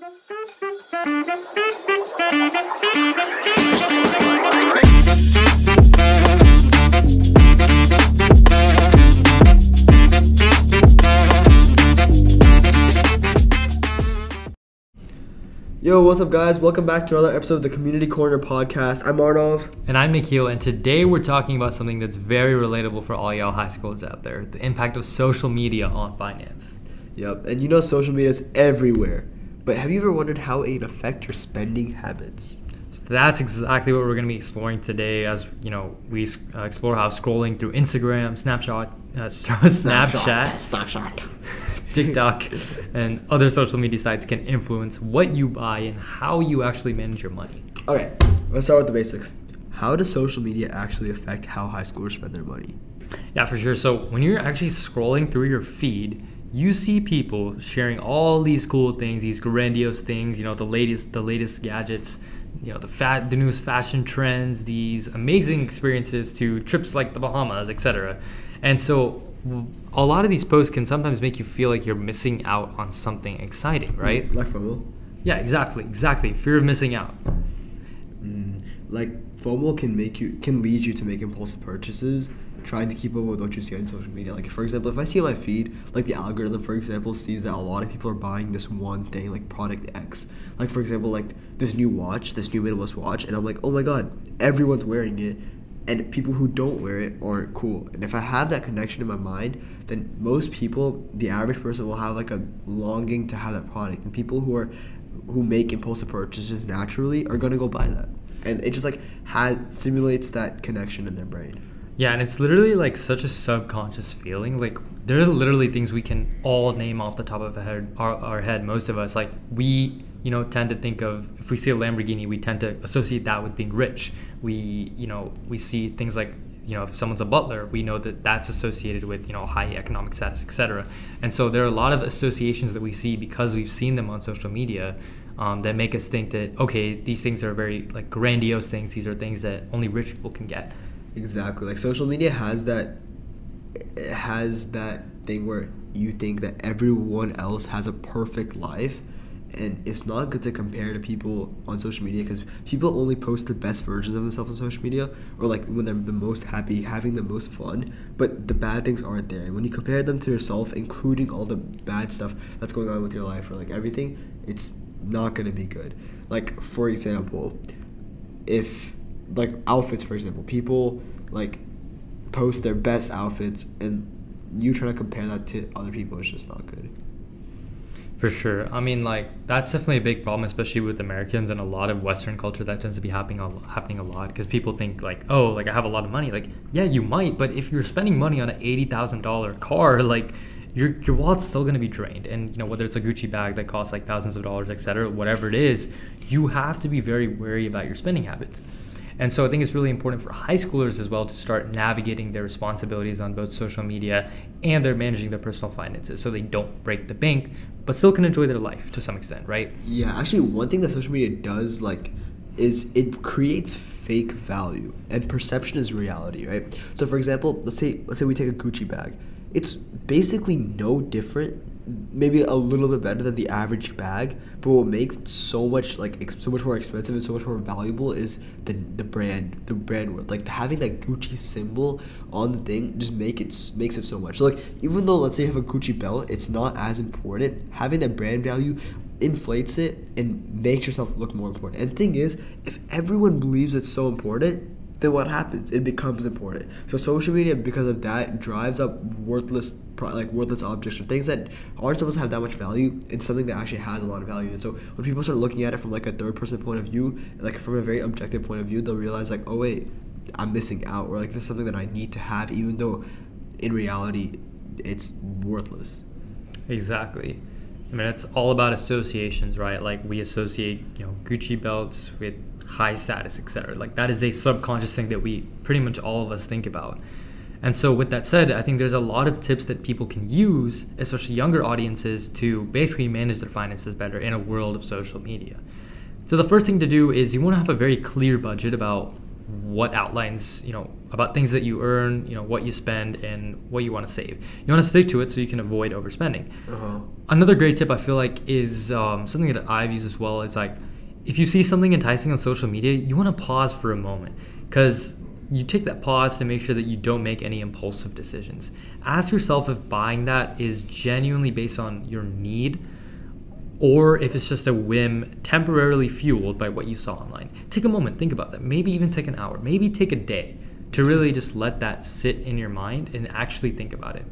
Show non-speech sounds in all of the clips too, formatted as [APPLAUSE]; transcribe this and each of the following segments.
Yo, what's up, guys? Welcome back to another episode of the Community Corner podcast. I'm Arnov. And I'm Nikhil, and today we're talking about something that's very relatable for all y'all high schoolers out there the impact of social media on finance. Yep, and you know social media is everywhere. But have you ever wondered how it affect your spending habits? So that's exactly what we're going to be exploring today as you know we uh, explore how scrolling through Instagram, [LAUGHS] Snapchat, uh, Snapchat, [LAUGHS] Snapshot. TikTok, and other social media sites can influence what you buy and how you actually manage your money. Okay, let's start with the basics. How does social media actually affect how high schoolers spend their money? Yeah, for sure. So when you're actually scrolling through your feed, you see people sharing all these cool things, these grandiose things, you know, the latest the latest gadgets, you know, the fat the newest fashion trends, these amazing experiences to trips like the Bahamas, etc. And so a lot of these posts can sometimes make you feel like you're missing out on something exciting, right? Like FOMO? Yeah, exactly, exactly. Fear of missing out. Mm, like FOMO can make you can lead you to make impulsive purchases, trying to keep up with what you see on social media. Like for example, if I see my feed, like the algorithm, for example, sees that a lot of people are buying this one thing, like product X. Like for example, like this new watch, this new minimalist watch, and I'm like, oh my god, everyone's wearing it and people who don't wear it aren't cool. And if I have that connection in my mind, then most people, the average person, will have like a longing to have that product. And people who are who make impulsive purchases naturally are gonna go buy that. And it just like has stimulates that connection in their brain. Yeah, and it's literally like such a subconscious feeling. Like there are literally things we can all name off the top of our head, our, our head. Most of us, like we, you know, tend to think of if we see a Lamborghini, we tend to associate that with being rich we you know we see things like you know if someone's a butler we know that that's associated with you know high economic status etc and so there are a lot of associations that we see because we've seen them on social media um, that make us think that okay these things are very like grandiose things. These are things that only rich people can get. Exactly. Like social media has that it has that thing where you think that everyone else has a perfect life and it's not good to compare to people on social media because people only post the best versions of themselves on social media or like when they're the most happy having the most fun but the bad things aren't there. And when you compare them to yourself including all the bad stuff that's going on with your life or like everything it's not going to be good like for example if like outfits for example people like post their best outfits and you try to compare that to other people it's just not good for sure. I mean, like that's definitely a big problem, especially with Americans and a lot of Western culture. That tends to be happening a, happening a lot because people think like, oh, like I have a lot of money. Like, yeah, you might, but if you're spending money on an eighty thousand dollar car, [LAUGHS] like your your wallet's still gonna be drained. And you know whether it's a Gucci bag that costs like thousands of dollars, etc., whatever it is, you have to be very wary about your spending habits. And so I think it's really important for high schoolers as well to start navigating their responsibilities on both social media and they're managing their personal finances so they don't break the bank but still can enjoy their life to some extent, right? Yeah, actually one thing that social media does like is it creates fake value and perception is reality, right? So for example, let's say let's say we take a Gucci bag. It's basically no different maybe a little bit better than the average bag but what makes it so much like so much more expensive and so much more valuable is the the brand the brand word like having that gucci symbol on the thing just make it makes it so much. So like even though let's say you have a gucci belt it's not as important having that brand value inflates it and makes yourself look more important. And the thing is if everyone believes it's so important then what happens? It becomes important. So social media, because of that, drives up worthless, like worthless objects or things that aren't supposed to have that much value. It's something that actually has a lot of value. And so when people start looking at it from like a third person point of view, like from a very objective point of view, they'll realize like, oh wait, I'm missing out, or like this is something that I need to have, even though in reality, it's worthless. Exactly. I mean, it's all about associations, right? Like we associate, you know, Gucci belts with high status, etc. Like that is a subconscious thing that we pretty much all of us think about. And so, with that said, I think there's a lot of tips that people can use, especially younger audiences, to basically manage their finances better in a world of social media. So, the first thing to do is you want to have a very clear budget about what outlines, you know, about things that you earn, you know, what you spend, and what you want to save. You want to stick to it so you can avoid overspending. Uh-huh. Another great tip I feel like is um, something that I've used as well is like if you see something enticing on social media, you want to pause for a moment because you take that pause to make sure that you don't make any impulsive decisions. Ask yourself if buying that is genuinely based on your need or if it's just a whim temporarily fueled by what you saw online. Take a moment, think about that. Maybe even take an hour, maybe take a day to really just let that sit in your mind and actually think about it.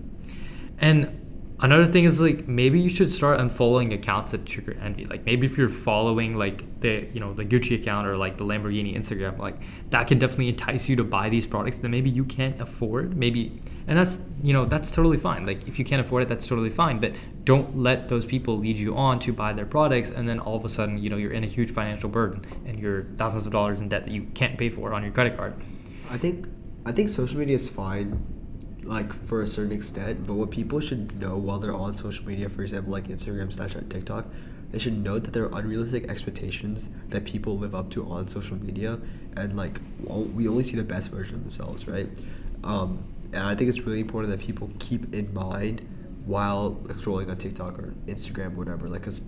And another thing is like maybe you should start unfollowing accounts that trigger envy. Like maybe if you're following like the you know the gucci account or like the lamborghini instagram like that can definitely entice you to buy these products that maybe you can't afford. Maybe and that's you know that's totally fine. Like if you can't afford it that's totally fine but don't let those people lead you on to buy their products and then all of a sudden you know you're in a huge financial burden and you're thousands of dollars in debt that you can't pay for on your credit card. I think I think social media is fine, like for a certain extent. But what people should know while they're on social media, for example, like Instagram, Snapchat, TikTok, they should know that there are unrealistic expectations that people live up to on social media, and like we only see the best version of themselves, right? Um, and I think it's really important that people keep in mind while scrolling on TikTok or Instagram, or whatever, like because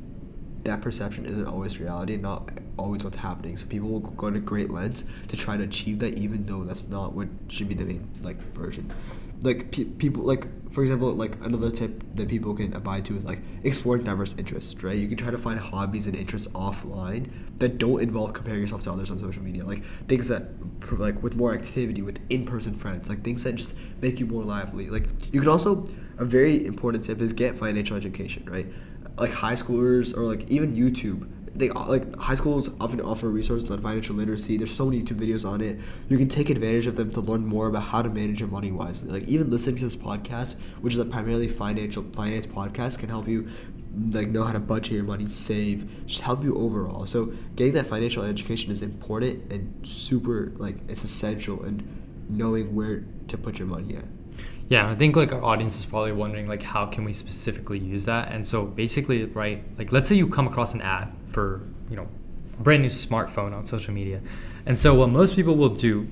that perception isn't always reality, not always what's happening. So people will go to great lengths to try to achieve that, even though that's not what should be the main like version. Like pe- people, like for example, like another tip that people can abide to is like exploring diverse interests. Right, you can try to find hobbies and interests offline that don't involve comparing yourself to others on social media. Like things that like with more activity with in-person friends, like things that just make you more lively. Like you can also a very important tip is get financial education. Right, like high schoolers or like even YouTube. They like high schools often offer resources on financial literacy. There's so many YouTube videos on it. You can take advantage of them to learn more about how to manage your money wisely. Like even listening to this podcast, which is a primarily financial finance podcast, can help you like know how to budget your money, save, just help you overall. So getting that financial education is important and super like it's essential and knowing where to put your money at. Yeah, I think like our audience is probably wondering like how can we specifically use that? And so basically, right, like let's say you come across an ad for, you know, a brand new smartphone on social media. And so what most people will do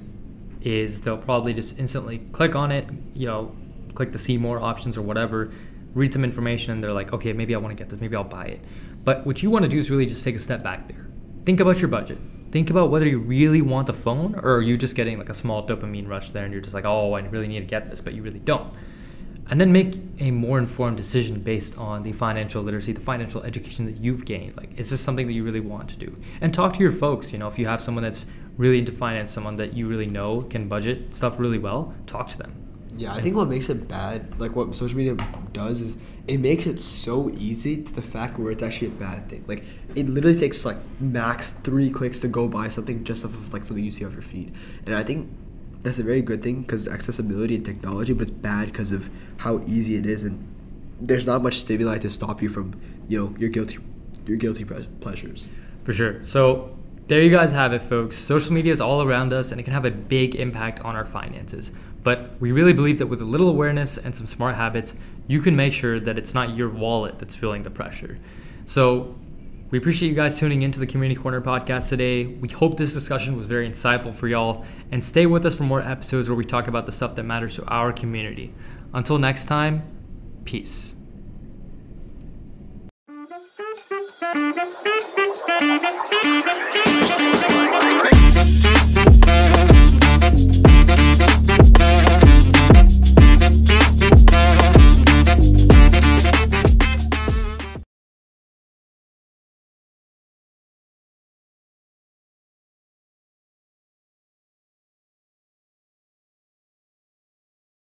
is they'll probably just instantly click on it, you know, click the see more options or whatever, read some information and they're like, "Okay, maybe I want to get this, maybe I'll buy it." But what you want to do is really just take a step back there. Think about your budget think about whether you really want a phone or are you just getting like a small dopamine rush there and you're just like, oh, I really need to get this, but you really don't. And then make a more informed decision based on the financial literacy, the financial education that you've gained. Like, is this something that you really want to do? And talk to your folks. You know, if you have someone that's really into finance, someone that you really know can budget stuff really well, talk to them. Yeah, I think what makes it bad, like what social media does, is it makes it so easy to the fact where it's actually a bad thing. Like it literally takes like max three clicks to go buy something just off of like something you see off your feed, and I think that's a very good thing because accessibility and technology, but it's bad because of how easy it is, and there's not much stimuli to stop you from you know your guilty your guilty pleasures. For sure. So there you guys have it, folks. Social media is all around us and it can have a big impact on our finances. But we really believe that with a little awareness and some smart habits, you can make sure that it's not your wallet that's feeling the pressure. So we appreciate you guys tuning into the Community Corner podcast today. We hope this discussion was very insightful for y'all. And stay with us for more episodes where we talk about the stuff that matters to our community. Until next time, peace. Thank you.